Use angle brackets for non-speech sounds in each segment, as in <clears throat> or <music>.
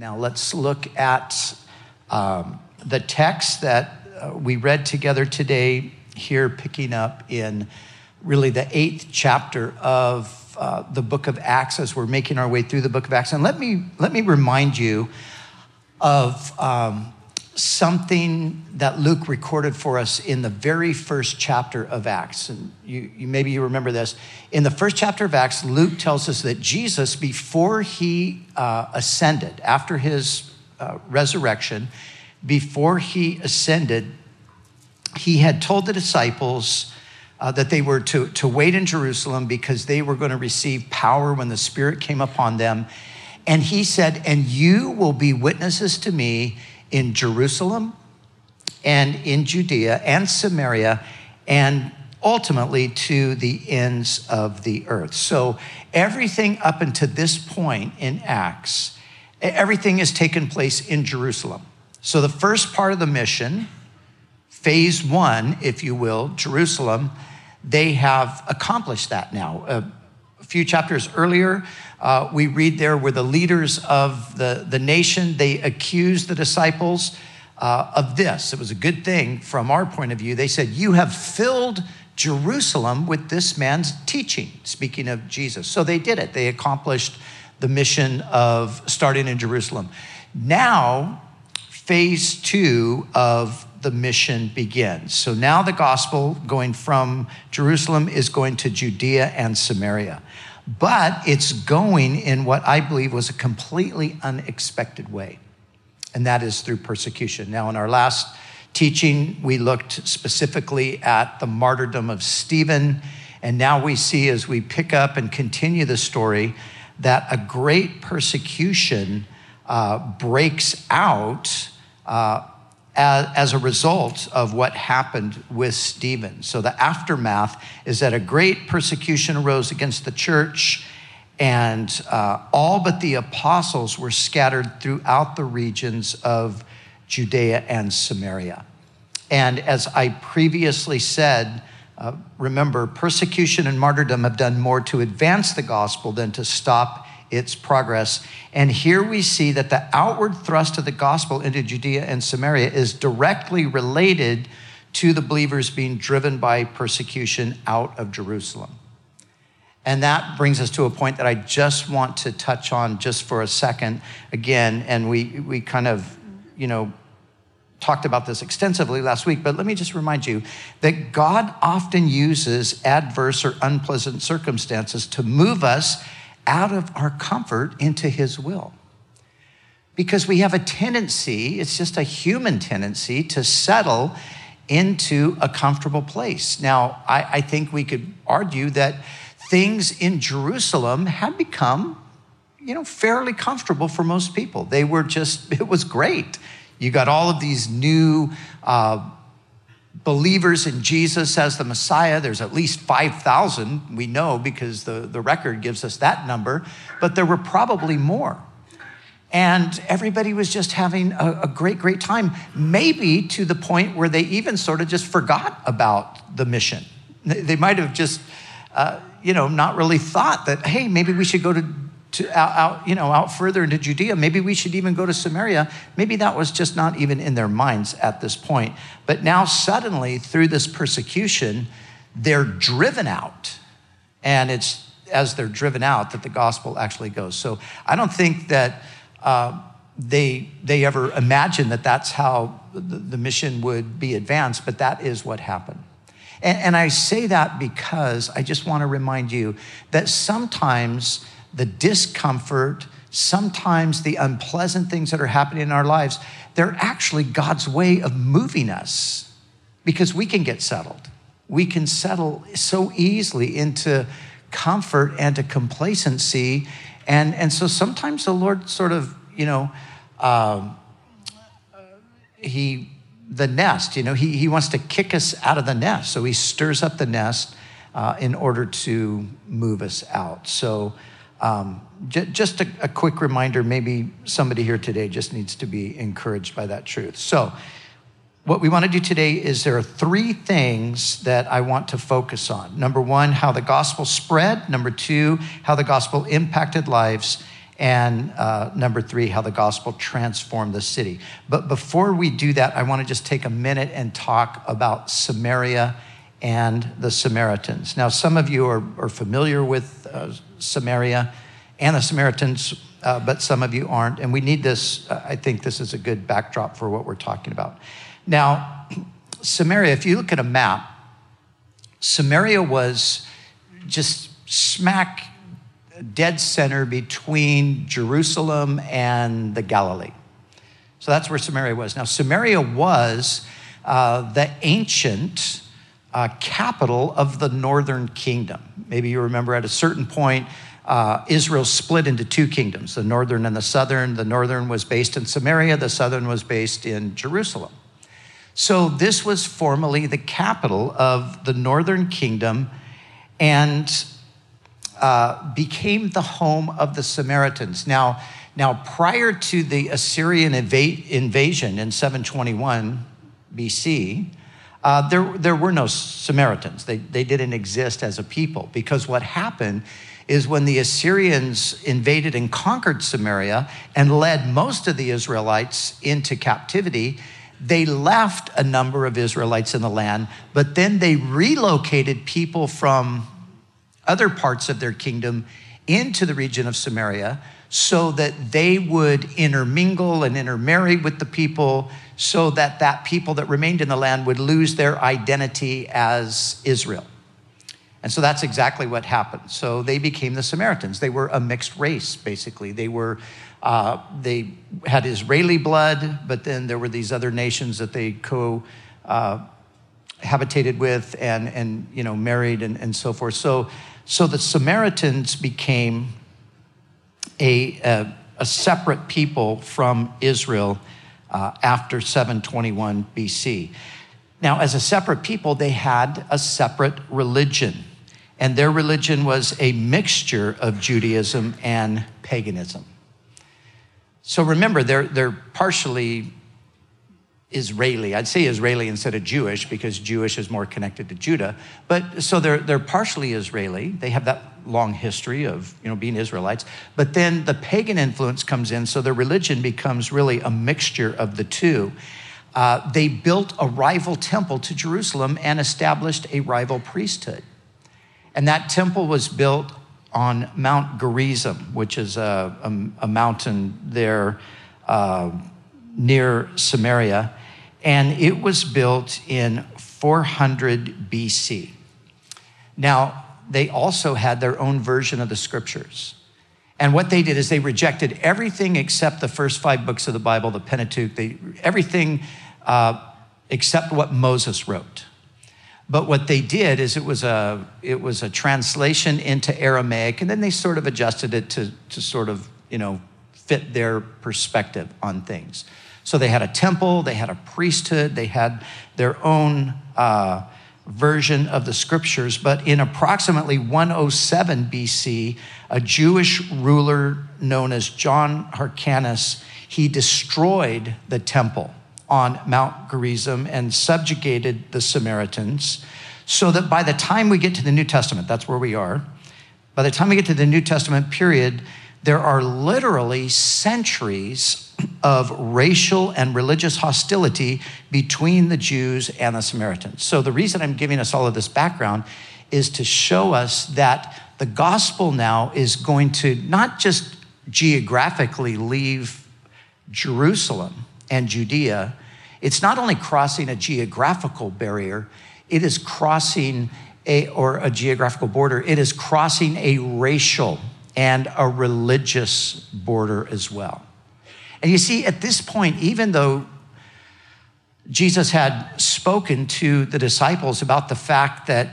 Now let's look at um, the text that uh, we read together today, here picking up in really the eighth chapter of uh, the book of Acts as we're making our way through the book of Acts. And let me, let me remind you of um, something that Luke recorded for us in the very first chapter of Acts. And you, you, maybe you remember this. In the first chapter of Acts, Luke tells us that Jesus, before he uh, ascended, after his uh, resurrection, before he ascended, he had told the disciples uh, that they were to, to wait in Jerusalem because they were going to receive power when the Spirit came upon them. And he said, And you will be witnesses to me in Jerusalem and in Judea and Samaria and ultimately to the ends of the earth. So everything up until this point in Acts, everything has taken place in Jerusalem. So the first part of the mission, phase one, if you will, Jerusalem, they have accomplished that now. A few chapters earlier, uh, we read there where the leaders of the, the nation, they accused the disciples uh, of this. It was a good thing from our point of view. They said, You have filled Jerusalem with this man's teaching, speaking of Jesus. So they did it. They accomplished the mission of starting in Jerusalem. Now, phase two of the mission begins. So now the gospel going from Jerusalem is going to Judea and Samaria. But it's going in what I believe was a completely unexpected way, and that is through persecution. Now, in our last teaching, we looked specifically at the martyrdom of Stephen, and now we see as we pick up and continue the story that a great persecution uh, breaks out. Uh, as, as, a result of what happened with Stephen. So, the aftermath is that a great persecution arose against the church, and uh, all but the apostles were scattered throughout the regions of Judea and Samaria. And as I previously said, uh, remember, persecution and martyrdom have done more to advance the gospel than to stop its progress. And here we see that the outward thrust of the gospel into Judea and Samaria is directly related to the believers being driven by persecution out of Jerusalem. And that brings us to a point that I just want to touch on just for a second again. And we, we kind of, you know, talked about this extensively last week, but let me just remind you that God often uses adverse or unpleasant circumstances to move us out of our comfort into His will. Because we have a tendency, it's just a human tendency, to settle into a comfortable place. Now, I, I think we could argue that things in Jerusalem had become, you know, fairly comfortable for most people. They were just, <laughs> it was great. You got all of these new uh, believers in Jesus as the Messiah. There's at least 5,000, we know, because the, the record gives us that number, but there were probably more. And everybody was just having a, a, great, great time, maybe to the point where they even sort of just forgot about the mission. They might have just, uh, you know, not really thought that, hey, maybe we should go to to out, out, you know, out further into Judea. Maybe we should even go to Samaria. Maybe that was just not even in their minds at this point. But now suddenly, through this persecution, they're driven out. And it's as they're driven out that the gospel actually goes. So I don't think that uh, they, they ever imagined that that's how the, the, mission would be advanced, but that is what happened. And, and I say that because I just want to remind you that sometimes the discomfort, sometimes the unpleasant things that are happening in our lives, they're actually God's way of moving us because we can get settled. We can settle so easily into comfort and to complacency. And, and so sometimes the Lord sort of, you know, um, he, the nest, you know, he, he wants to kick us out of the nest. So he stirs up the nest uh, in order to move us out. So, um, j- just a, a quick reminder maybe somebody here today just needs to be encouraged by that truth. So, what we want to do today is there are three things that I want to focus on. Number one, how the gospel spread. Number two, how the gospel impacted lives. And uh, number three, how the gospel transformed the city. But before we do that, I want to just take a minute and talk about Samaria and the Samaritans. Now, some of you are, are familiar with uh, Samaria and the Samaritans, uh, but some of you aren't. And we need this, uh, I think this is a good backdrop for what we're talking about. Now, <clears throat> Samaria, if you look at a map, Samaria was just smack dead center between Jerusalem and the Galilee. So that's where Samaria was. Now, Samaria was uh, the ancient uh, capital of the northern kingdom. Maybe you remember at a certain point, uh, Israel split into two kingdoms the northern and the southern. The northern was based in Samaria, the southern was based in Jerusalem. So this was formerly the capital of the northern kingdom and uh, became the home of the Samaritans. Now, now, prior to the Assyrian inv- invasion in 721 BC, uh, there, there were no Samaritans. They, they didn't exist as a people because what happened is when the Assyrians invaded and conquered Samaria and led most of the Israelites into captivity, they left a number of Israelites in the land, but then they relocated people from other parts of their kingdom into the region of Samaria so that they would intermingle and intermarry with the people so that that people that remained in the land would lose their identity as Israel. And so that's exactly what happened. So they became the Samaritans. They were a mixed race, basically. They were, uh, they had Israeli blood, but then there were these other nations that they co uh, with and, and you know, married and, and so forth. So, so the Samaritans became a, a, a separate people from Israel uh, after 721 BC. Now, as a separate people, they had a separate religion and their religion was a mixture of Judaism and paganism. So remember, they're, they're partially Israeli. I'd say Israeli instead of Jewish because Jewish is more connected to Judah. But so they're, they're partially Israeli. They have that long history of you know, being Israelites. But then the pagan influence comes in, so their religion becomes really a mixture of the two. Uh, they built a rival temple to Jerusalem and established a rival priesthood. And that temple was built on Mount Gerizim, which is a, a, a mountain there uh, near Samaria. And it was built in 400 BC. Now, they also had their own version of the scriptures. And what they did is they rejected everything except the first five books of the Bible, the Pentateuch, they, everything uh, except what Moses wrote. But what they did is it was a, it was a translation into Aramaic, and then they sort of adjusted it to, to sort of, you know, fit their perspective on things. So they had a temple, they had a priesthood, they had their own uh, version of the scriptures. But in approximately 107 BC, a Jewish ruler known as John Hyrcanus, he destroyed the temple on Mount Gerizim and subjugated the Samaritans, so that by the time we get to the New Testament, that's where we are, by the time we get to the New Testament period, there are literally centuries of racial and religious hostility between the Jews and the Samaritans. So, the reason I'm giving us all of this background is to show us that the gospel now is going to not just geographically leave Jerusalem and Judea, it's not only crossing a geographical barrier, it is crossing a, or a geographical border, it is crossing a racial and a religious border as well. And you see, at this point, even though Jesus had spoken to the disciples about the fact that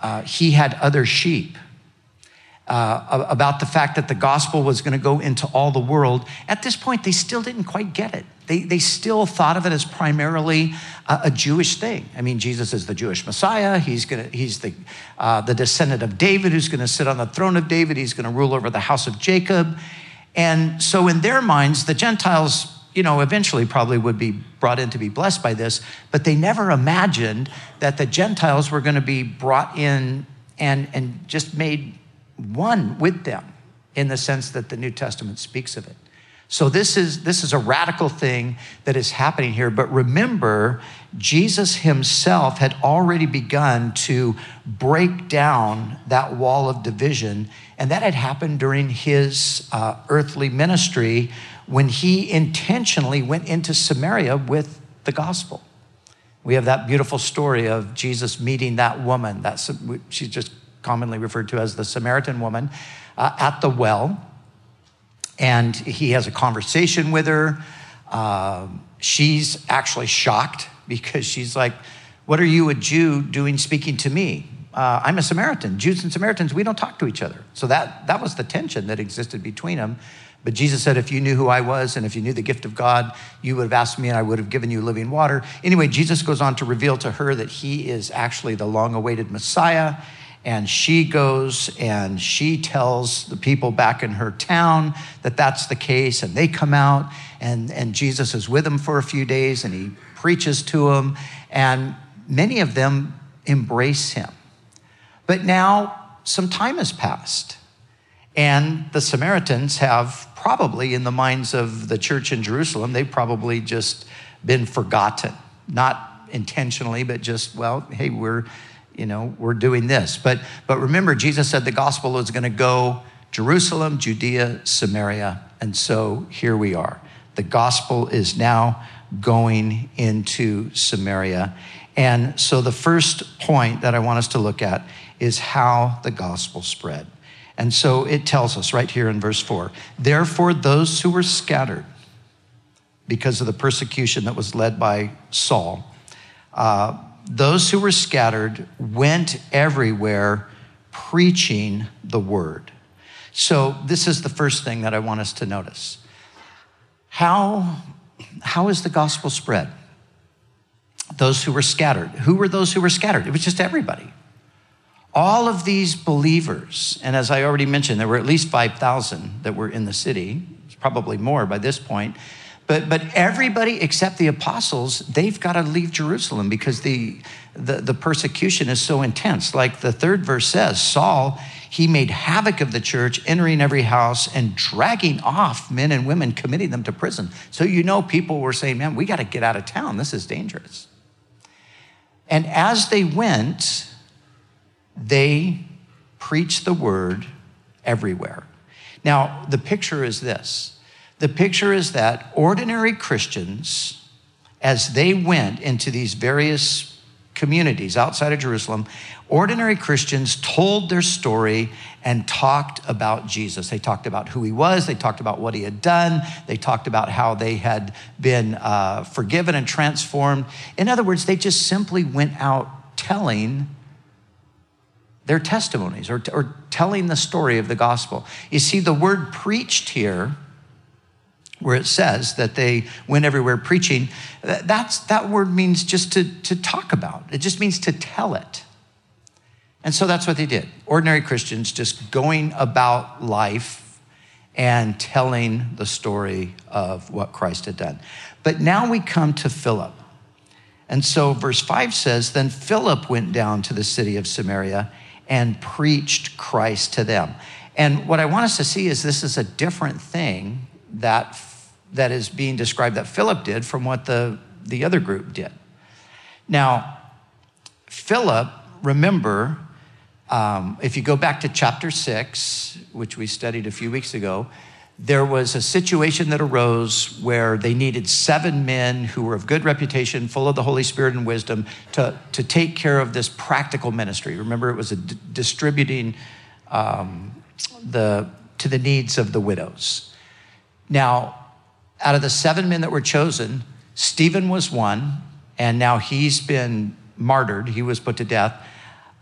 uh, he had other sheep, uh, about the fact that the gospel was going to go into all the world, at this point, they still didn't quite get it. They, they still thought of it as primarily a, a Jewish thing. I mean, Jesus is the Jewish Messiah. He's, gonna, he's the, uh, the descendant of David who's going to sit on the throne of David. He's going to rule over the house of Jacob. And so, in their minds, the Gentiles, you know, eventually probably would be brought in to be blessed by this, but they never imagined that the Gentiles were going to be brought in and, and just made one with them. in the sense that the New Testament speaks of it. So this is this is a radical thing that is happening here. But remember, Jesus himself had already begun to break down that wall of division, and that had happened during his uh, earthly ministry when he intentionally went into Samaria with the gospel. We have that beautiful story of Jesus meeting that woman. That's she's just commonly referred to as the Samaritan woman uh, at the well and he has a conversation with her. Uh, she's actually shocked because she's like, What are you, a Jew, doing speaking to me? Uh, I'm a Samaritan. Jews and Samaritans, we don't talk to each other. So that, that was the tension that existed between them. But Jesus said, If you knew who I was and if you knew the gift of God, you would have asked me and I would have given you living water. Anyway, Jesus goes on to reveal to her that he is actually the long awaited Messiah and she goes and she tells the people back in her town that that's the case. And they come out, and, and Jesus is with them for a few days and he preaches to them. And many of them embrace him. But now some time has passed. And the Samaritans have probably, in the minds of the church in Jerusalem, they've probably just been forgotten. Not intentionally, but just, well, hey, we're you know, we're doing this. But, but remember, Jesus said the gospel was going to go Jerusalem, Judea, Samaria. And so here we are. The gospel is now going into Samaria. And so the first point that I want us to look at is how the gospel spread. And so it tells us right here in verse 4 Therefore, those who were scattered because of the persecution that was led by Saul, uh, those who were scattered went everywhere preaching the word. So, this is the first thing that I want us to notice. How, how is the gospel spread? Those who were scattered. Who were those who were scattered? It was just everybody. All of these believers, and as I already mentioned, there were at least 5,000 that were in the city, probably more by this point. But, but everybody except the apostles, they've got to leave Jerusalem because the, the, the persecution is so intense. Like the third verse says, Saul, he made havoc of the church, entering every house and dragging off men and women, committing them to prison. So you know, people were saying, man, we got to get out of town. This is dangerous. And as they went, they preached the word everywhere. Now, the picture is this the picture is that ordinary Christians, as they went into these various communities outside of Jerusalem, ordinary Christians told their story and talked about Jesus. They talked about who he was, they talked about what he had done, they talked about how they had been uh, forgiven and transformed. In other words, they just simply went out telling their testimonies or, or telling the story of the gospel. You see, the word preached here where it says that they went everywhere preaching, that's, that word means just to, to talk about. It just means to tell it. And so that's what they did. Ordinary Christians just going about life and telling the story of what Christ had done. But now we come to Philip. And so verse 5 says Then Philip went down to the city of Samaria and preached Christ to them. And what I want us to see is this is a different thing that that is being described that Philip did from what the, the other group did. Now, Philip, remember, um, if you go back to chapter six, which we studied a few weeks ago, there was a situation that arose where they needed seven men who were of good reputation, full of the Holy Spirit and wisdom, to, to take care of this practical ministry. Remember, it was a d- distributing um, the, to the needs of the widows. Now, out of the seven men that were chosen, Stephen was one, and now he's been martyred. He was put to death.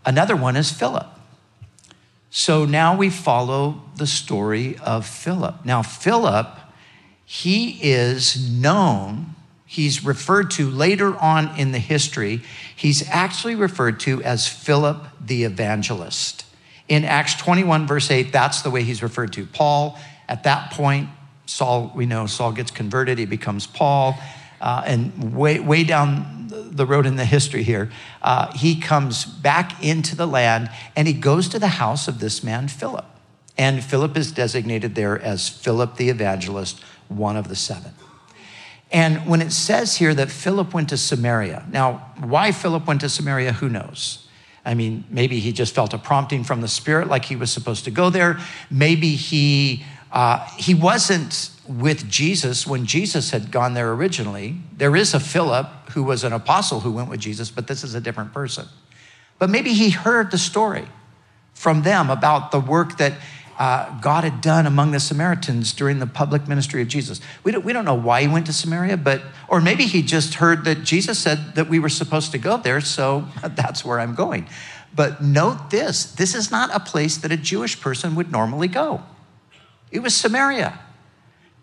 Another one is Philip. So now we follow the story of Philip. Now, Philip, he is known, he's referred to later on in the history, he's actually referred to as Philip the evangelist. In Acts 21, verse 8, that's the way he's referred to. Paul, at that point, Saul, we know Saul gets converted, he becomes Paul. Uh, and way, way down the road in the history here, uh, he comes back into the land and he goes to the house of this man, Philip. And Philip is designated there as Philip the evangelist, one of the seven. And when it says here that Philip went to Samaria, now, why Philip went to Samaria, who knows? I mean, maybe he just felt a prompting from the Spirit like he was supposed to go there. Maybe he, uh, he wasn't with Jesus when Jesus had gone there originally. There is a Philip who was an apostle who went with Jesus, but this is a different person. But maybe he heard the story from them about the work that uh, God had done among the Samaritans during the public ministry of Jesus. We don't, we don't know why he went to Samaria, but, or maybe he just heard that Jesus said that we were supposed to go there, so <laughs> that's where I'm going. But note this this is not a place that a Jewish person would normally go. It was Samaria.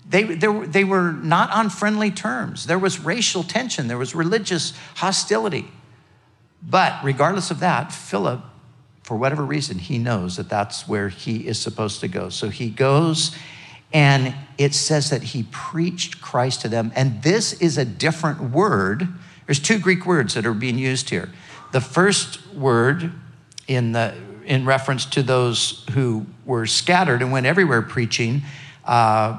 They, they, they were not on friendly terms. There was racial tension, there was religious hostility. But regardless of that, Philip for whatever reason, he knows that that's where he is supposed to go. So he goes, and it says that he preached Christ to them. And this is a different word. There's two Greek words that are being used here. The first word in, the, in reference to those who were scattered and went everywhere preaching, uh,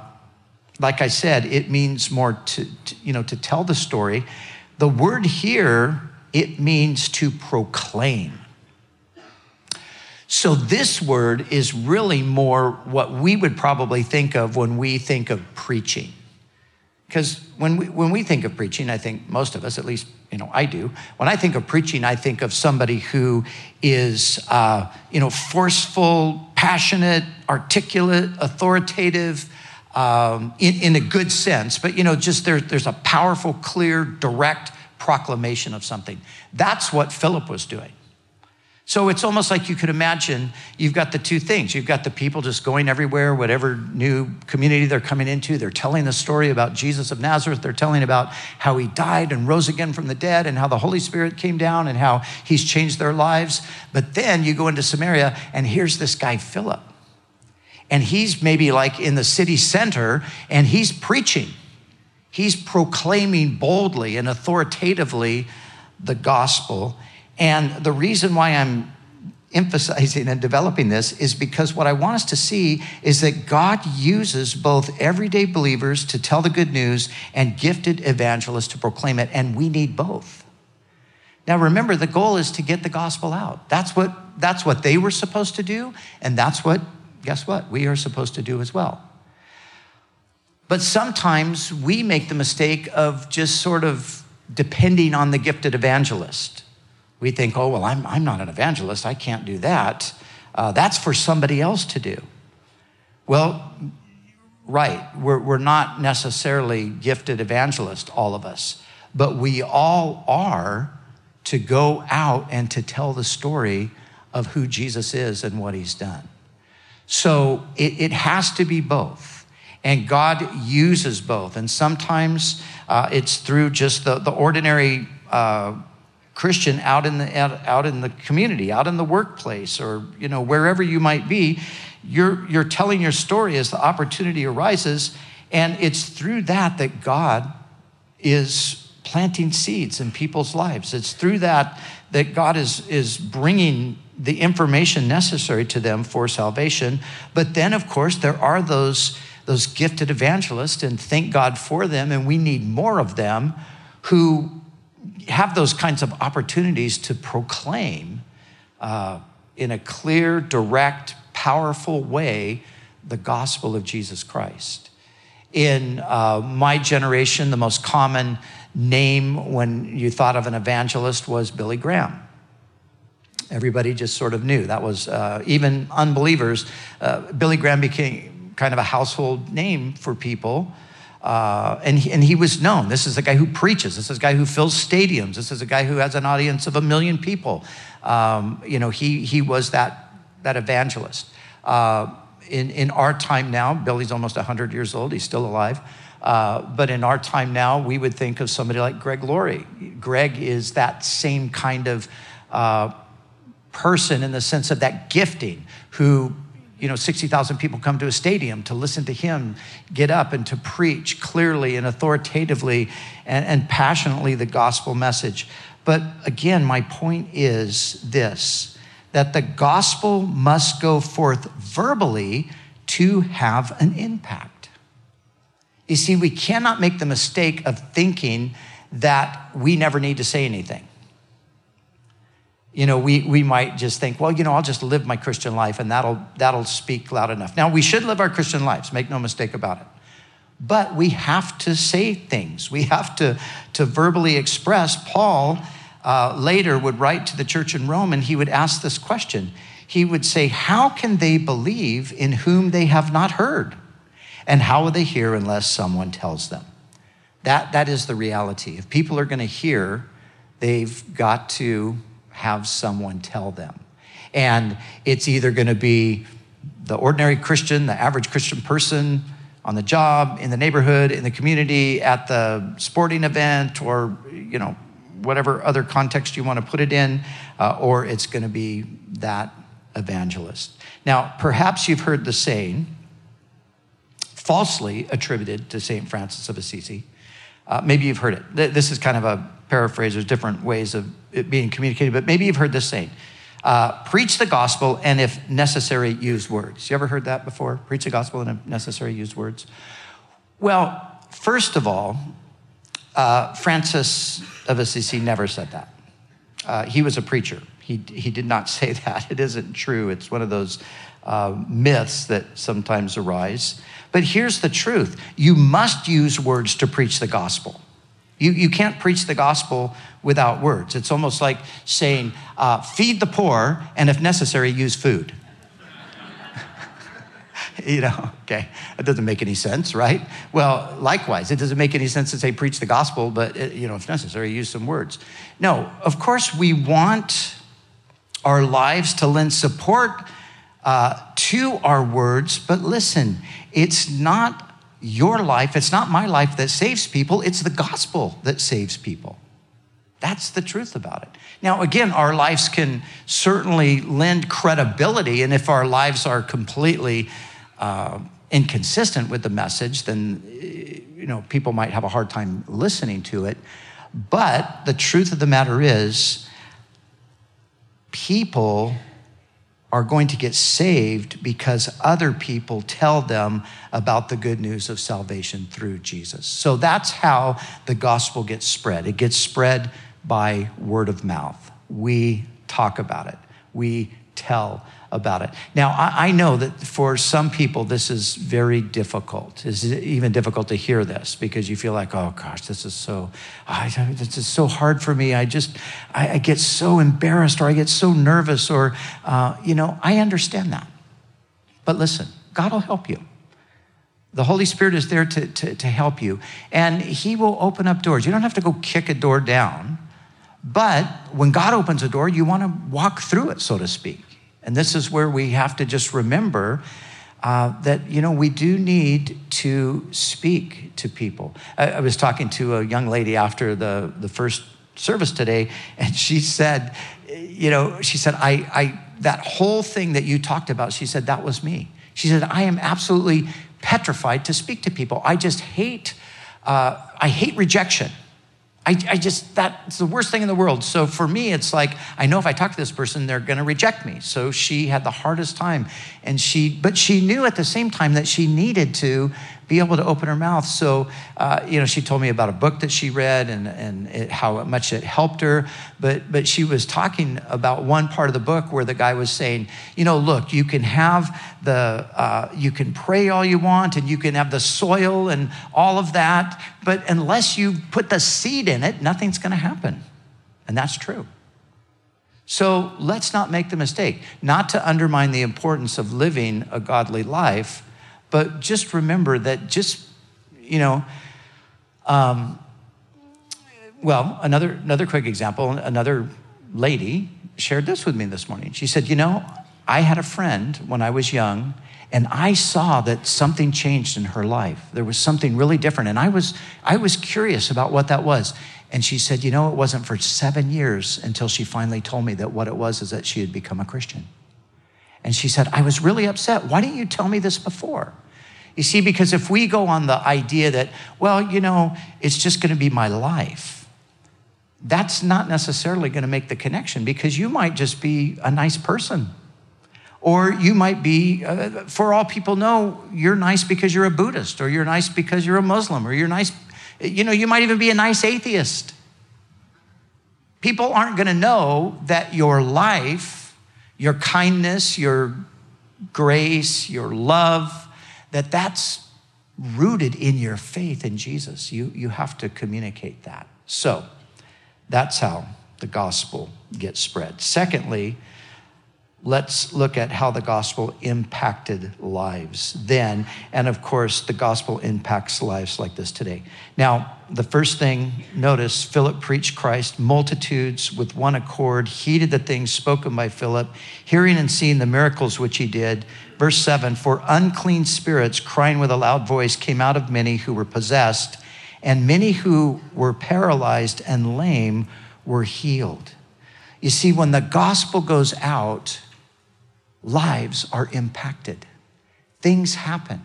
like I said, it means more to, to, you know, to tell the story. The word here, it means to proclaim. So, this word is really more what we would probably think of when we think of preaching. Because when we, when we think of preaching, I think most of us, at least you know I do. When I think of preaching, I think of somebody who is uh, you know forceful, passionate, articulate, authoritative, um, in, in a good sense. But you know, just there, there's a powerful, clear, direct proclamation of something. That's what Philip was doing. So it's almost like you could imagine you've got the two things. You've got the people just going everywhere, whatever new community they're coming into. They're telling the story about Jesus of Nazareth. They're telling about how he died and rose again from the dead and how the Holy Spirit came down and how he's changed their lives. But then you go into Samaria and here's this guy, Philip. And he's maybe like in the city center and he's preaching. He's proclaiming boldly and authoritatively the gospel. And the reason why I'm emphasizing and developing this is because what I want us to see is that God uses both everyday believers to tell the good news and gifted evangelists to proclaim it, and we need both. Now remember, the goal is to get the gospel out. That's what, that's what they were supposed to do, and that's what, guess what, we are supposed to do as well. But sometimes we make the mistake of just sort of depending on the gifted evangelist. We think, oh, well, I'm, I'm not an evangelist. I can't do that. Uh, that's for somebody else to do. Well, right, we're, we're not necessarily gifted evangelists, all of us, but we all are to go out and to tell the story of who Jesus is and what he's done. So it, it has to be both. And God uses both. And sometimes uh, it's through just the, the ordinary uh, Christian out in the out, out in the community, out in the workplace, or you know wherever you might be, you're you're telling your story as the opportunity arises, and it's through that that God is planting seeds in people's lives. It's through that that God is is bringing the information necessary to them for salvation. But then, of course, there are those those gifted evangelists, and thank God for them, and we need more of them who have those kinds of opportunities to proclaim uh, in a clear, direct, powerful way the gospel of Jesus Christ. In uh, my generation, the most common name when you thought of an evangelist was Billy Graham. Everybody just sort of knew. That was, uh, even unbelievers, uh, Billy Graham became kind of a household name for people. Uh, and, he, and he was known. This is a guy who preaches. This is a guy who fills stadiums. This is a guy who has an audience of a million people. Um, you know, he, he was that, that evangelist. Uh, in, in our time now, Billy's almost 100 years old. He's still alive. Uh, but in our time now, we would think of somebody like Greg Laurie. Greg is that same kind of uh, person in the sense of that gifting who you know 60,000 people come to a stadium to listen to him get up and to preach clearly and authoritatively and, and passionately the gospel message but again my point is this that the gospel must go forth verbally to have an impact. You see, we cannot make the mistake of thinking that we never need to say anything. You know, we, we might just think, well, you know, I'll just live my Christian life and that'll, that'll speak loud enough. Now, we should live our Christian lives, make no mistake about it. But we have to say things. We have to, to verbally express. Paul uh, later would write to the church in Rome and he would ask this question. He would say, How can they believe in whom they have not heard? And how will they hear unless someone tells them? That, that is the reality. If people are going to hear, they've got to have someone tell them. And it's either going to be the ordinary Christian, the average Christian person on the job, in the neighborhood, in the community, at the sporting event, or, you know, whatever other context you want to put it in, uh, or it's going to be that evangelist. Now, perhaps you've heard the saying, falsely attributed to St. Francis of Assisi. Uh, maybe you've heard it. This is kind of a paraphrase, there's different ways of it being communicated, but maybe you've heard this saying. Uh, preach the gospel and if necessary use words you ever heard that before preach the gospel and if necessary use words well first of all uh, Francis of Assisi never said that. Uh, he was a preacher. He, he did not <laughs> say that. It isn't true. It's one of those uh, myths that sometimes arise. But here's the truth you must use words to preach the gospel. You, you can't preach the gospel without words. It's almost like saying, uh, feed the poor, and if necessary, use food. <laughs> you know, okay, that doesn't make any sense, right? Well, likewise, it doesn't make any sense to say preach the gospel, but, it, uh, you know, if necessary, use some words. No, of course, we want our lives to lend support uh, to our words, but listen, it's not your life, it's not my life that saves people, it's the gospel that saves people. That's the truth about it. Now, again, our lives can certainly lend credibility, and if our lives are completely uh, inconsistent with the message, then you know people might have a hard time listening to it. But the truth of the matter is, people are going to get saved because other people tell them about the good news of salvation through Jesus. So that's how the gospel gets spread. It gets spread by word of mouth. We talk about it, we tell about it. Now, I, I, know that for some people, this is very difficult. It's even difficult to hear this because you feel like, oh gosh, this is so, I, this is so hard for me. I just, I, I, get so embarrassed or I get so nervous or, uh, you know, I understand that. But listen, God will help you. The Holy Spirit is there to, to, to help you, and He will open up doors. You don't have to go kick a door down, but when God opens a door, you want to walk through it, so to speak. And this is where we have to just remember uh, that, you know, we do need to speak to people. I, I was talking to a young lady after the, the first service today, <laughs> and she said, you know, she said, I, I, that whole thing that you talked about, she said, that was me. She said, I am absolutely petrified to speak to people. I just hate, uh, I hate rejection. I, I just, that's the worst thing in the world. So for me, it's like, I know if I talk to this person, they're going to reject me. So she had the hardest time. And she, but she knew at the same time that she needed to be able to open her mouth. So, uh, you know, she told me about a book that she read and, and it, how much it helped her. But, but she was talking about one part of the book where the guy was saying, you know, look, you can have the, uh, you can pray all you want and you can have the soil and all of that. But unless you put the seed in it, nothing's going to happen. And that's true. So let's not make the mistake, not to undermine the importance of living a godly life, but just remember that just, you know, um, well, another, another quick example, another lady shared this with me this morning. She said, You know, I had a friend when I was young, and I saw that something changed in her life. There was something really different, and I was, I was curious about what that was. And she said, You know, it wasn't for seven years until she finally told me that what it was is that she had become a Christian. And she said, I was really upset. Why didn't you tell me this before? You see, because if we go on the idea that, well, you know, it's just going to be my life, that's not necessarily going to make the connection because you might just be a nice person. Or you might be, uh, for all people know, you're nice because you're a Buddhist, or you're nice because you're a Muslim, or you're nice, you know, you might even be a nice atheist. People aren't going to know that your life, your kindness, your grace, your love, that that's rooted in your faith in Jesus. You, you have to communicate that. So that's how the gospel gets spread. Secondly, let's look at how the gospel impacted lives then. And of course, the gospel impacts lives like this today. Now, the first thing, notice Philip preached Christ. Multitudes with one accord heeded the things spoken by Philip, hearing and seeing the miracles which he did. Verse 7 For unclean spirits, crying with a loud voice, came out of many who were possessed, and many who were paralyzed and lame were healed. You see, when the gospel goes out, lives are impacted, things happen.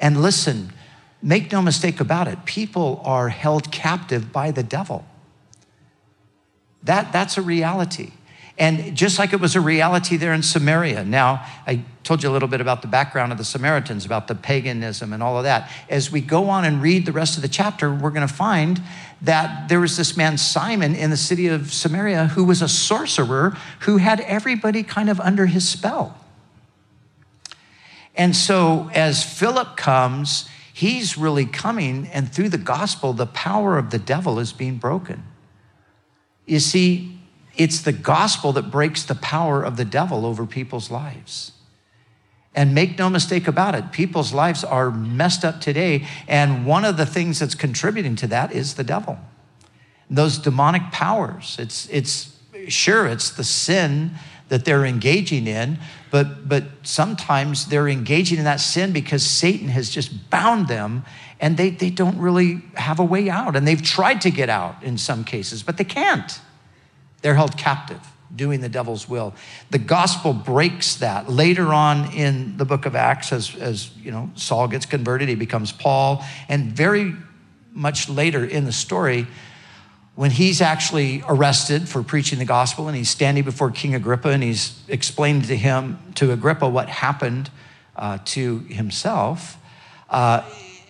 And listen, make no mistake about it, people are held captive by the devil. That, that's a reality. And just like it was a reality there in Samaria. Now, I told you a little bit about the background of the Samaritans, about the paganism and all of that. As we go on and read the rest of the chapter, we're going to find that there was this man, Simon, in the city of Samaria, who was a sorcerer who had everybody kind of under his spell. And so, as Philip comes, he's really coming, and through the gospel, the power of the devil is being broken. You see, it's the gospel that breaks the power of the devil over people's lives. And make no mistake about it, people's lives are messed up today. And one of the things that's contributing to that is the devil. Those demonic powers. It's, it's sure, it's the sin that they're engaging in, but, but sometimes they're engaging in that sin because Satan has just bound them and they, they don't really have a way out. And they've tried to get out in some cases, but they can't. They're held captive, doing the devil's will. The gospel breaks that. Later on in the book of Acts, as, as you know, Saul gets converted, he becomes Paul, and very much later in the story, when he's actually arrested for preaching the gospel and he's standing before King Agrippa and he's explained to him, to Agrippa, what happened uh, to himself, uh,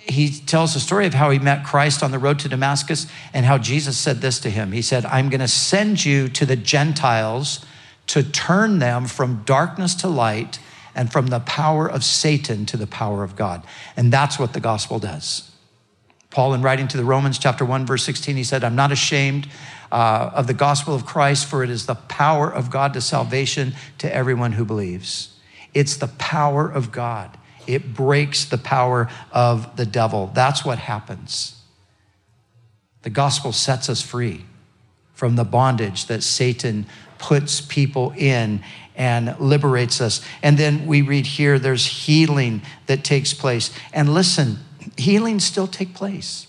he tells the story of how he met Christ on the road to Damascus and how Jesus said this to him. He said, I'm going to send you to the Gentiles to turn them from darkness to light and from the power of Satan to the power of God. And that's what the gospel does. Paul, in writing to the Romans, chapter 1, verse 16, he said, I'm not ashamed uh, of the gospel of Christ, for it is the power of God to salvation to everyone who believes. It's the power of God. It breaks the power of the devil. That's what happens. The gospel sets us free from the bondage that Satan puts people in and liberates us. And then we read here there's healing that takes place. And listen, healing still take place.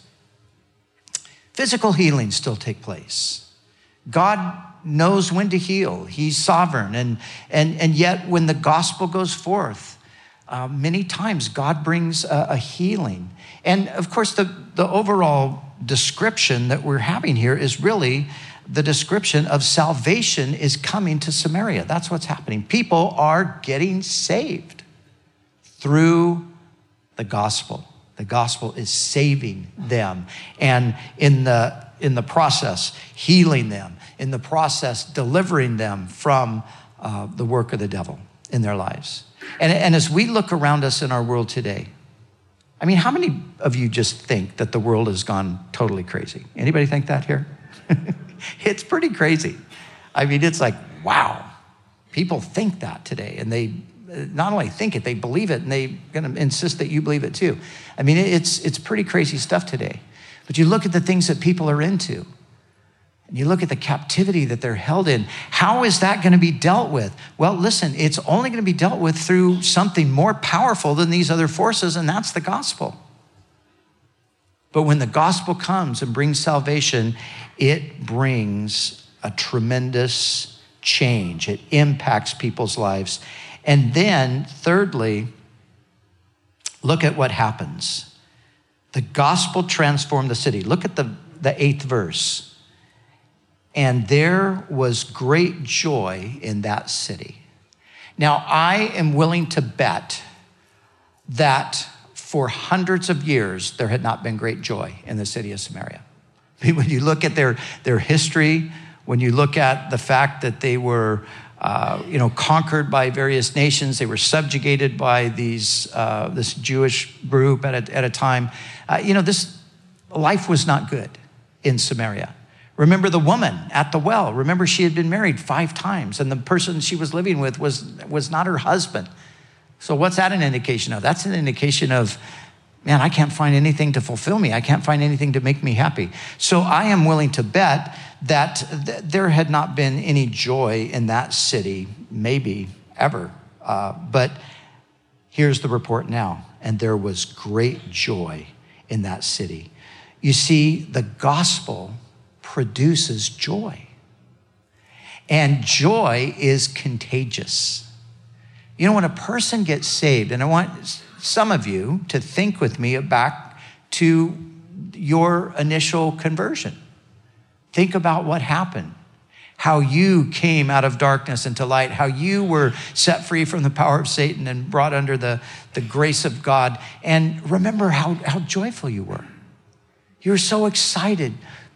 Physical healing still take place. God knows when to heal. He's sovereign. And, and, and yet when the gospel goes forth, uh, many times God brings a, a healing. And of course, the, the overall description that we're having here is really the description of salvation is coming to Samaria. That's what's happening. People are getting saved through the gospel. The gospel is saving them. And in the, in the process, healing them. In the process, delivering them from uh, the work of the devil in their lives. And, and as we look around us in our world today, I mean, how many of you just think that the world has gone totally crazy? Anybody think that here? <laughs> it's pretty crazy. I mean, it's like, wow. People think that today, and they uh, not only think it, they believe it, and they're going to insist that you believe it too. I mean, it's, it's pretty crazy stuff today. But you look at the things that people are into, and you look at the captivity that they're held in. How is that going to be dealt with? Well, listen, it's only going to be dealt with through something more powerful than these other forces, and that's the gospel. But when the gospel comes and brings salvation, it brings a tremendous change. It impacts people's lives. And then, thirdly, look at what happens. The gospel transformed the city. Look at the, the eighth verse. And there was great joy in that city. Now, I am willing to bet that for hundreds of years there had not been great joy in the city of Samaria. <laughs> When you look at their, their history, when you look at the fact that they were uh, you know, conquered by various nations. They were subjugated by these, uh, this Jewish group at a, at a time. Uh, you know, this life was not good in Samaria. Remember the woman at the well. Remember she had been married five times, and the person she was living with was, was not her husband. So, what's that an indication of? That's an indication of, man, I can't find anything to fulfill me. I can't find anything to make me happy. So, I am willing to bet that th- there had not been any joy in that city, maybe ever. Uh, but here's the report now. And there was great joy in that city. You see, the gospel produces joy. And joy is contagious. You know, when a person gets saved, and I want some of you to think with me back to your initial conversion. Think about what happened, how you came out of darkness into light, how you were set free from the power of Satan and brought under the, the grace of God. And remember how, how joyful you were. You were so excited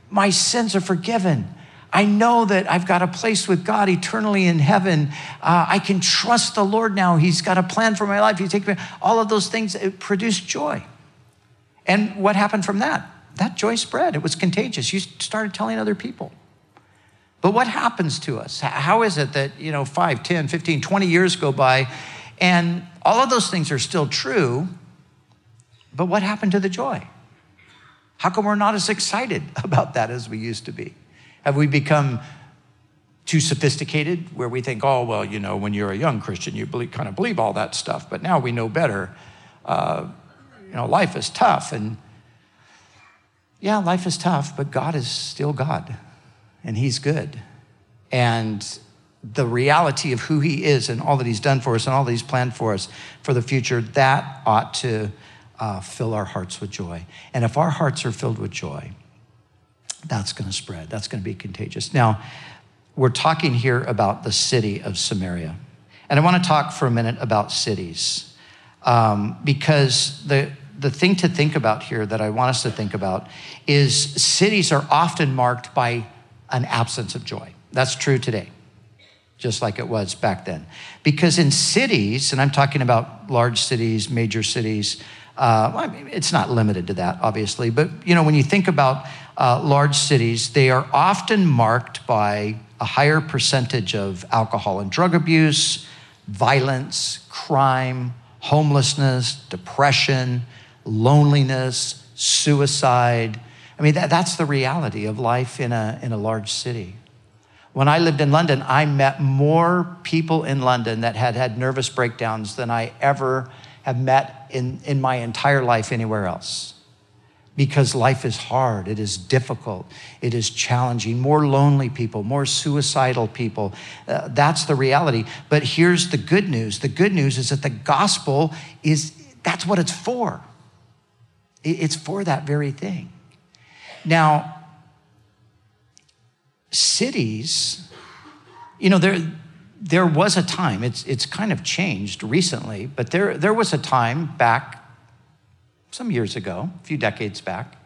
my sins are forgiven. I know that I've got a place with God eternally in heaven. Uh, I can trust the Lord now. He's got a plan for my life. He take me. All of those things produced joy. And what happened from that? That joy spread. It was contagious. You started telling other people. But what happens to us? How is it that, you know, 5, 10, 15, 20 years go by and all of those things are still true, but what happened to the joy? How come we're not as excited <laughs> about that as we used to be? Have we become too sophisticated where we think, oh, well, you know, when you're a young Christian, you believe, kind of believe all that stuff, but now we know better. Uh, you know, life is tough. And yeah, life is tough, but God is still God, and He's good. And the reality of who He is and all that He's done for us and all that He's planned for us for the future, that ought to uh, fill our hearts with joy. And if our hearts are filled with joy, that's going to spread. That's going to be contagious. Now, we're talking here about the city of Samaria. And I want to talk for a minute about cities um, because the, the thing to think about here that I want us to think about is cities are often marked by an absence of joy. That's true today, just like it was back then. Because in cities, and I'm talking about large cities, major cities, uh, I mean, it's not limited to that, obviously, but you know, when you think about uh, large cities, they are often marked by a higher percentage of alcohol and drug abuse, violence, crime, homelessness, depression, loneliness, suicide. I mean, that, that's the reality of life in a, in a large city. When I lived in London, I met more people in London that had had nervous breakdowns than I ever have met in, in my entire life anywhere else. Because life is hard, it is difficult, it is challenging. More lonely people, more suicidal people. Uh, that's the reality. But here's the good news the good news is that the gospel is that's what it's for. It's for that very thing. Now, cities, you know, there there was a time, it's, it's kind of changed recently, but there, there was a time back some years ago, a few decades back,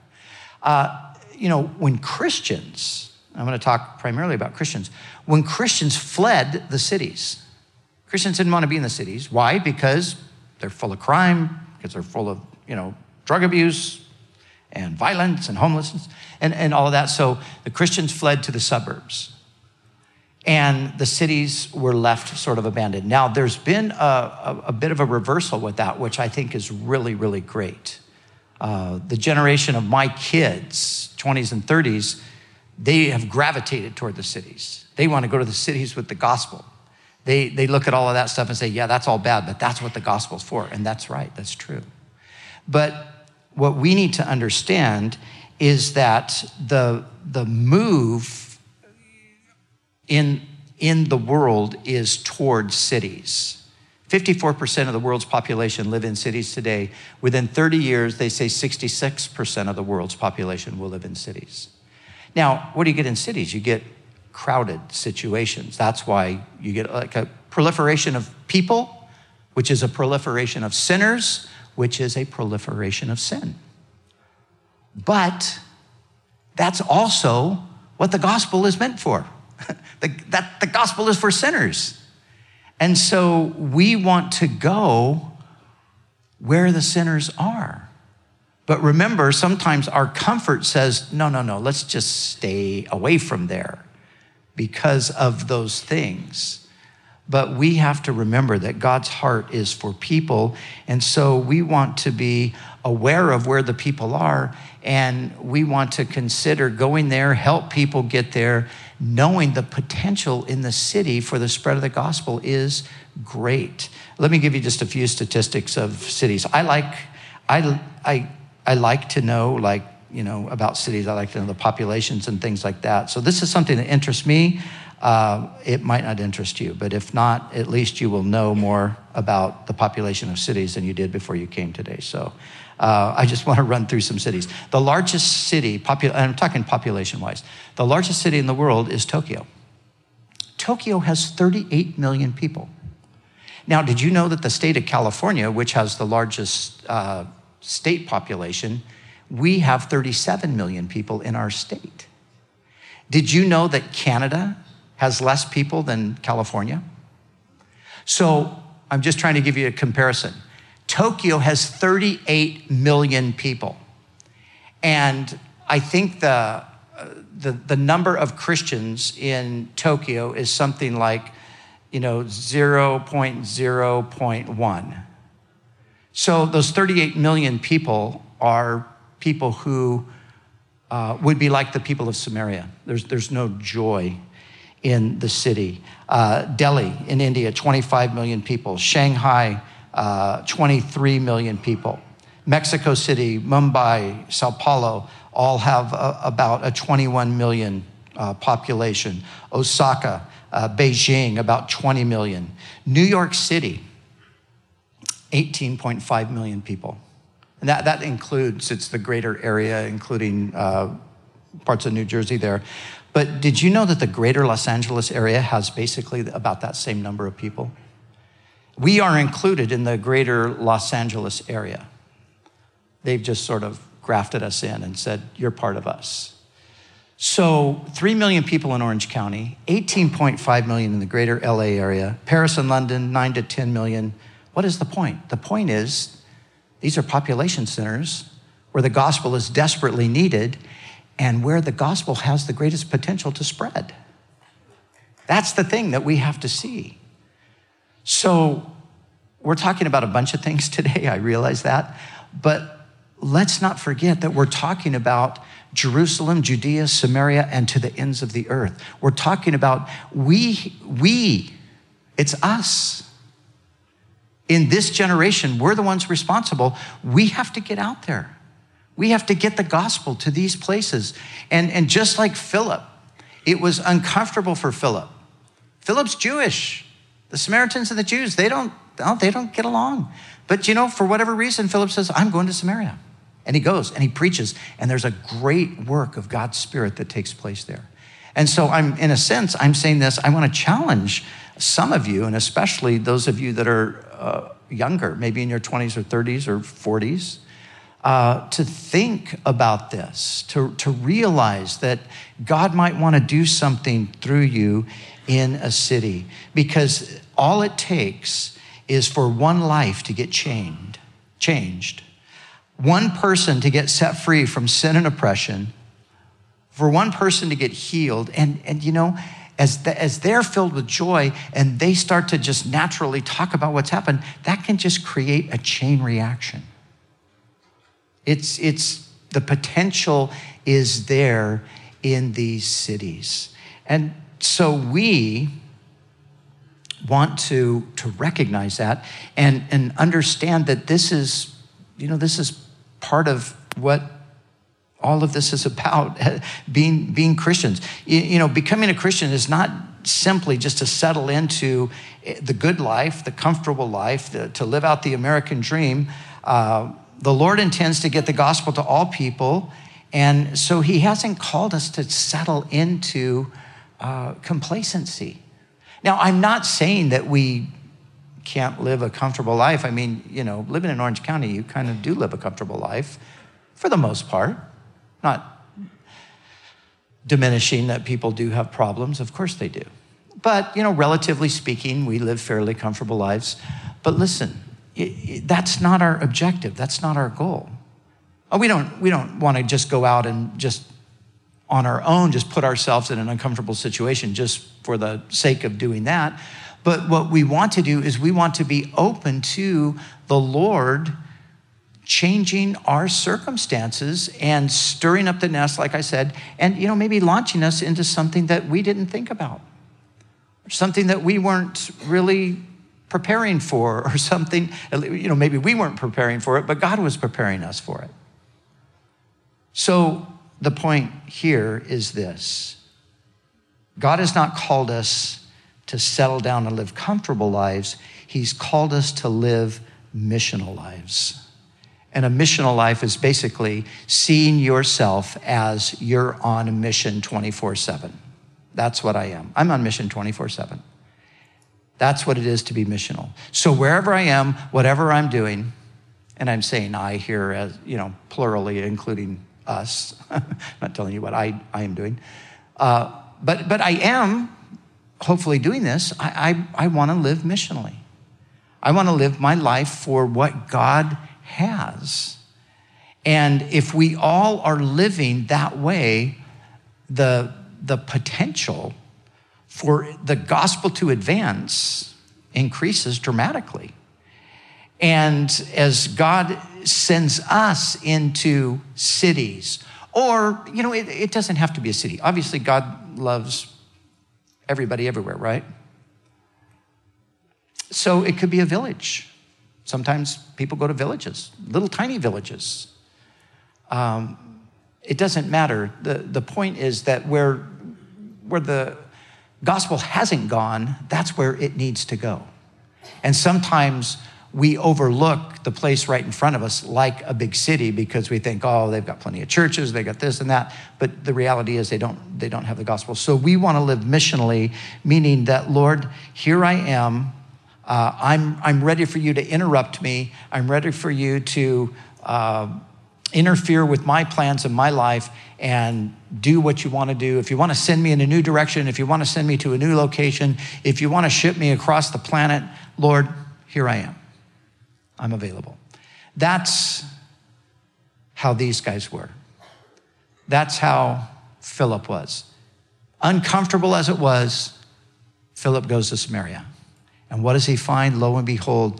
uh, you know, when Christians, I'm going to talk primarily about Christians, when Christians fled the cities. Christians didn't want to be in the cities. Why? Because they're full of crime, because they're full of, you know, drug abuse and violence and homelessness and, and all of that. So the Christians fled to the suburbs and the cities were left sort of abandoned. Now, there's been a, a, a bit of a reversal with that, which I think is really, really great. Uh, the generation of my kids, 20s and 30s, they have gravitated toward the cities. They want to go to the cities with the gospel. They, they look at all of that stuff and say, yeah, that's all bad, but that's what the gospel's for. And that's right, that's true. But what we need to understand is that the, the move in, in the world is toward cities. 54% of the world's population live in cities today. Within 30 years, they say 66% of the world's population will live in cities. Now, what do you get in cities? You get crowded situations. That's why you get like a proliferation of people, which is a proliferation of sinners, which is a proliferation of sin. But that's also what the gospel is meant for. <laughs> the, that the gospel is for sinners. And so we want to go where the sinners are. But remember, sometimes our comfort says, no, no, no, let's just stay away from there because of those things. But we have to remember that God's heart is for people. And so we want to be aware of where the people are. And we want to consider going there, help people get there, knowing the potential in the city for the spread of the gospel is great. Let me give you just a few statistics of cities. I like, I, I, I like to know, like, you know, about cities. I like to know the populations and things like that. So this is something that interests me. Uh, it might not interest you, but if not, at least you will know more about the population of cities than you did before you came today. So uh, I just <laughs> want to run through some cities. The largest city, popu- I'm talking population wise, the largest city in the world is Tokyo. Tokyo has 38 million people. Now, did you know that the state of California, which has the largest uh, state population, we have 37 million people in our state. Did you know that Canada has less people than California. So I'm just trying to give you a comparison. Tokyo has 38 million people. And I think the, the, the number of Christians in Tokyo is something like, you know, 0.0.1. So those 38 million people are people who uh, would be like the people of Samaria. There's, there's no joy in the city. Uh, Delhi in India, 25 million people. Shanghai, uh, 23 million people. Mexico City, Mumbai, Sao Paulo all have a, about a 21 million uh, population. Osaka, uh, Beijing, about 20 million. New York City, 18.5 million people. And that, that includes, it's the greater area, including uh, parts of New Jersey there. But did you know that the greater Los Angeles area has basically about that same number of people? We are included in the greater Los Angeles area. They've just sort of grafted us in and said, You're part of us. So, 3 million people in Orange County, 18.5 million in the greater LA area, Paris and London, 9 to 10 million. What is the point? The point is, these are population centers where the gospel is desperately needed, and where the gospel has the greatest potential to spread. That's the thing that we have to see. So, we're talking about a bunch of things today, I realize that, but let's not forget that we're talking about Jerusalem, Judea, Samaria, and to the ends of the earth. We're talking about we, we, it's us. In this generation, we're the ones responsible. We have to get out there. We have to get the gospel to these places. And, and just like Philip, it was uncomfortable for Philip. Philip's Jewish. The Samaritans and the Jews, they don't, they don't get along. But you know, for whatever reason, Philip says, I'm going to Samaria. And he goes and he preaches, and there's a great work of God's Spirit that takes place there. And so I'm, in a sense, I'm saying this, I want to challenge some of you, and especially those of you that are uh, younger, maybe in your 20s or 30s or 40s, uh, to think about this, to, to realize that God might want to do something through you in a city. Because all it takes is for one life to get changed, changed. One person to get set free from sin and oppression, for one person to get healed. And, and you know, as, the, as they're filled with joy and they start to just naturally talk about what's happened, that can just create a chain reaction. It's, it's the potential is there in these cities. And so we want to, to recognize that and, and understand that this is, you know, this is part of what all of this is about <laughs> being, being Christians. You, you know, becoming a Christian is not simply just to settle into the good life, the comfortable life, the, to live out the American dream. Uh, the Lord intends to get the gospel to all people. And so he hasn't called us to settle into uh, complacency. Now, I'm not saying that we can't live a comfortable life. I mean, you know, living in Orange County, you kind of do live a comfortable life for the most part. Not diminishing that people do have problems, of course they do. But, you know, relatively speaking, we live fairly comfortable lives. But listen, it, it, that's not our objective, that's not our goal. Oh, we don't, we don't want to just go out and just on our own, just put ourselves in an uncomfortable situation just for the sake of doing that. But what we want to do is we want to be open to the Lord changing our circumstances and stirring up the nest, like I said, and you know, maybe launching us into something that we didn't think about, something that we weren't really preparing for, or something, you know, maybe we weren't preparing for it, but God was preparing us for it. So the point here is this God has not called us to settle down and live comfortable lives, He's called us to live missional lives. And a missional life is basically seeing yourself as you're on a mission 24 7. That's what I am. I'm on mission 24 7. That's what it is to be missional. So wherever I am, whatever I'm doing, and I'm saying I here as, you know, plurally, including us, I'm <laughs> not telling you what I, I am doing, uh, but, but I am hopefully doing this, I, I, I want to live missionally. I want to live my life for what God has. And if we all are living that way, the, the potential for the gospel to advance increases dramatically. And as God sends us into cities, or, you know, it, it doesn't have to be a city. Obviously, God loves everybody everywhere, right? So it could be a village. Sometimes people go to villages, little tiny villages. Um, it doesn't matter. The, the point is that where, where the gospel hasn't gone, that's where it needs to go. And sometimes we overlook the place right in front of us like a big city because we think, oh, they've got plenty of churches, they got this and that. But the reality is they don't, they don't have the gospel. So we want to live missionally, meaning that, Lord, here I am. Uh, I'm, I'm ready for you to interrupt me. I'm ready for you to uh, interfere with my plans in my life and do what you want to do. If you want to send me in a new direction, if you want to send me to a new location, if you want to ship me across the planet, Lord, here I am. I'm available. That's how these guys were. That's how Philip was. Uncomfortable as it was, Philip goes to Samaria. And what does he find? Lo and behold,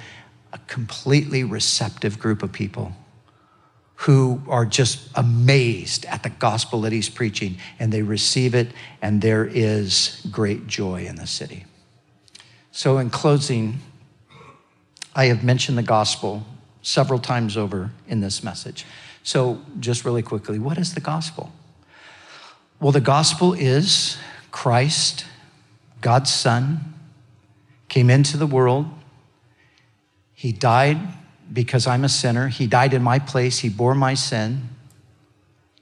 a completely receptive group of people who are just amazed at the gospel that he's preaching and they receive it, and there is great joy in the city. So, in closing, I have mentioned the gospel several times over in this message. So, just really quickly, what is the gospel? Well, the gospel is Christ, God's Son, came into the world. He died because I'm a sinner. He died in my place. He bore my sin.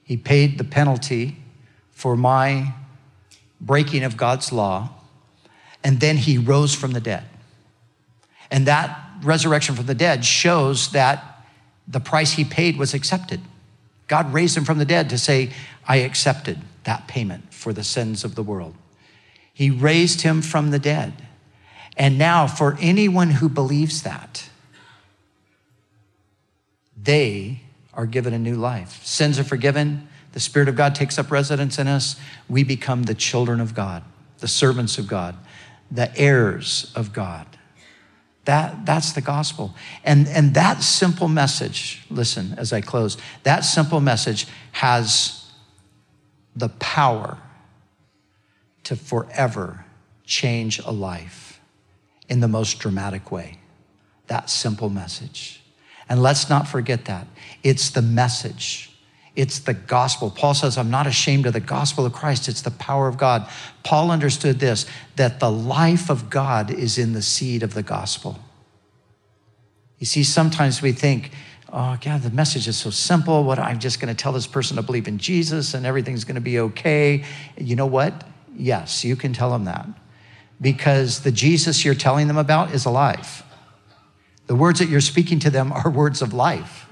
He paid the penalty for my breaking of God's law. And then he rose from the dead. And that resurrection from the dead shows that the price he paid was accepted. God raised him from the dead to say, I accepted that payment for the sins of the world. He raised him from the dead. And now, for anyone who believes that, they are given a new life. Sins are forgiven. The Spirit of God takes up residence in us. We become the children of God, the servants of God, the heirs of God. That, that's the gospel. And, and that simple message, listen as I close, that simple message has the power to forever change a life in the most dramatic way. That simple message. And let's not forget that. It's the message it's the gospel. Paul says, I'm not ashamed of the gospel of Christ. It's the power of God. Paul understood this that the life of God is in the seed of the gospel. You see, sometimes we think, oh, God, the message is so simple. What I'm just going to tell this person to believe in Jesus and everything's going to be okay. You know what? Yes, you can tell them that because the Jesus you're telling them about is alive. The words that you're speaking to them are words of life.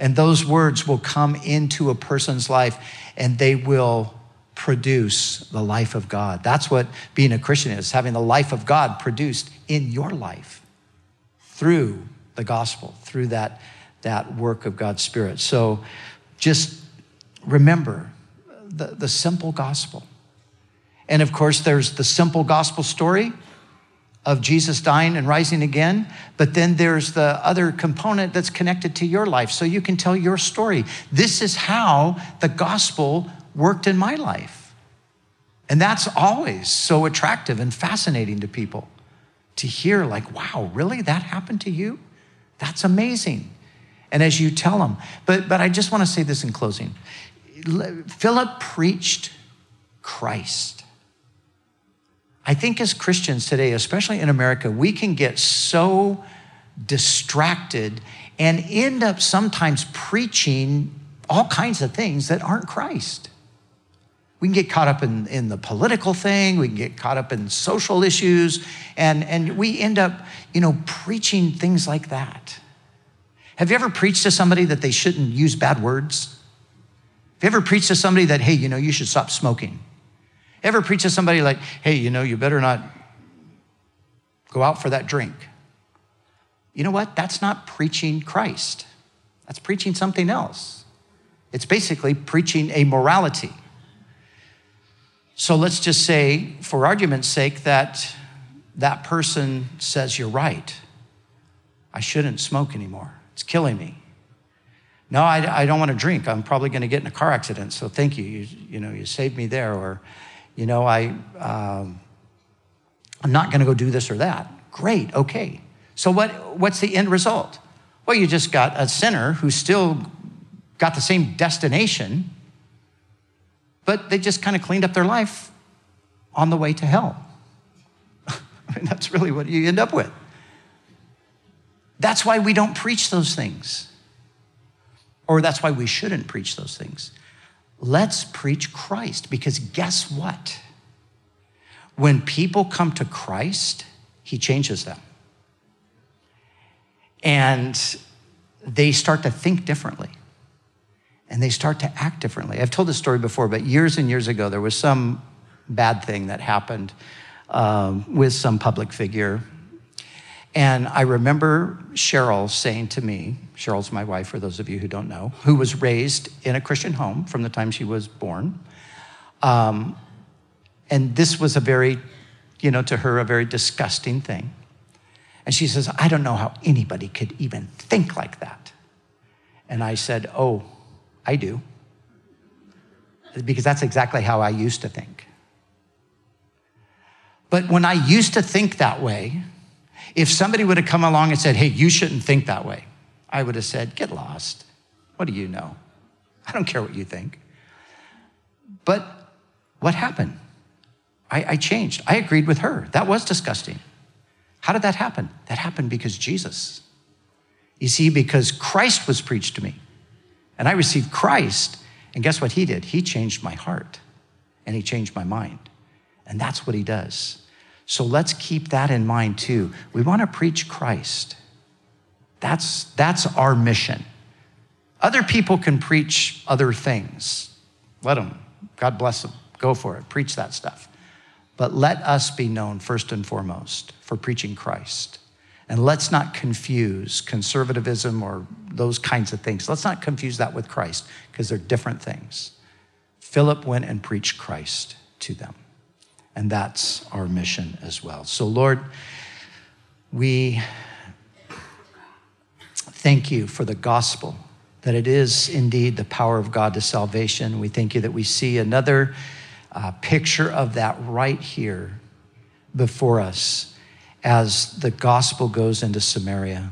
And those words will come into a person's life and they will produce the life of God. That's what being a Christian is having the life of God produced in your life through the gospel, through that, that work of God's Spirit. So just remember the, the simple gospel. And of course, there's the simple gospel story of Jesus dying and rising again, but then there's the other component that's connected to your life so you can tell your story. This is how the gospel worked in my life. And that's always so attractive and fascinating to people to hear, like, wow, really? That happened to you? That's amazing. And as you tell them, but, but I just want to say this in closing Philip preached Christ. I think as Christians today, especially in America, we can get so distracted and end up sometimes preaching all kinds of things that aren't Christ. We can get caught up in, in the political thing, we can get caught up in social issues, and, and we end up, you know, preaching things like that. Have you ever preached to somebody that they shouldn't use bad words? Have you ever preached to somebody that, hey, you know, you should stop smoking? Ever preach to somebody like, hey, you know, you better not go out for that drink? You know what? That's not preaching Christ. That's preaching something else. It's basically preaching a morality. So let's just say, for argument's sake, that that person says, You're right. I shouldn't smoke anymore. It's killing me. No, I, I don't want to drink. I'm probably going to get in a car accident. So thank you. You, you know, you saved me there. Or, you know, I, um, I'm not going to go do this or that. Great, okay. So what, what's the end result? Well, you just got a sinner who still got the same destination, but they just kind of cleaned up their life on the way to hell. <laughs> I mean, that's really what you end up with. That's why we don't preach those things. Or that's why we shouldn't preach those things. Let's preach Christ because guess what? When people come to Christ, He changes them. And they start to think differently and they start to act differently. I've told this story before, but years and years ago, there was some bad thing that happened um, with some public figure. And I remember Cheryl saying to me, Cheryl's my wife, for those of you who don't know, who was raised in a Christian home from the time she was born. Um, and this was a very, you know, to her, a very disgusting thing. And she says, I don't know how anybody could even think like that. And I said, Oh, I do. Because that's exactly how I used to think. But when I used to think that way, if somebody would have come along and said, Hey, you shouldn't think that way, I would have said, Get lost. What do you know? I don't care what you think. But what happened? I, I, changed. I agreed with her. That was disgusting. How did that happen? That happened because Jesus. You see, because Christ was preached to me. And I received Christ. And guess what he did? He changed my heart and he changed my mind. And that's what he does. So let's keep that in mind too. We want to preach Christ. That's, that's our mission. Other people can preach other things. Let them. God bless them. Go for it. Preach that stuff. But let us be known first and foremost for preaching Christ. And let's not confuse conservatism or those kinds of things. Let's not confuse that with Christ because they're different things. Philip went and preached Christ to them. And that's our mission as well. So, Lord, we thank you for the gospel, that it is indeed the power of God to salvation. We thank you that we see another uh, picture of that right here before us as the gospel goes into Samaria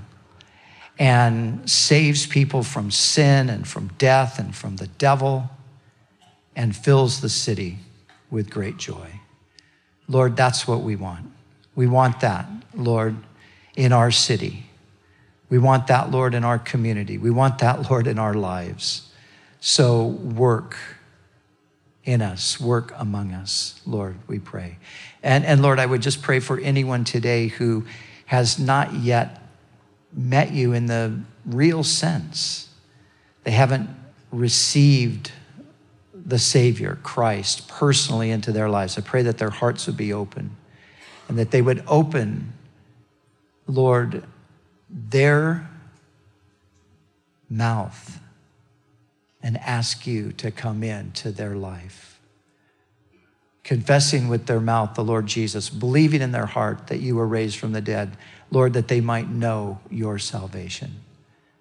and saves people from sin and from death and from the devil and fills the city with great joy. Lord, that's what we want. We want that, Lord, in our city. We want that, Lord, in our community. We want that, Lord, in our lives. So work in us, work among us, Lord, we pray. And, and Lord, I would just pray for anyone today who has not yet met you in the real sense. They haven't received the Savior, Christ, personally into their lives. I pray that their hearts would be open and that they would open, Lord, their mouth and ask you to come into their life. Confessing with their mouth the Lord Jesus, believing in their heart that you were raised from the dead, Lord, that they might know your salvation.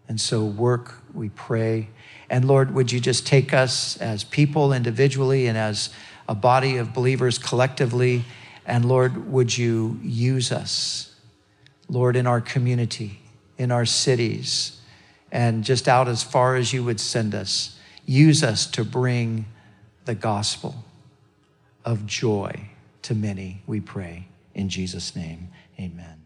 And so, work, we pray. And Lord, would you just take us as people individually and as a body of believers collectively? And Lord, would you use us, Lord, in our community, in our cities, and just out as far as you would send us. Use us to bring the gospel of joy to many, we pray. In Jesus' name, amen.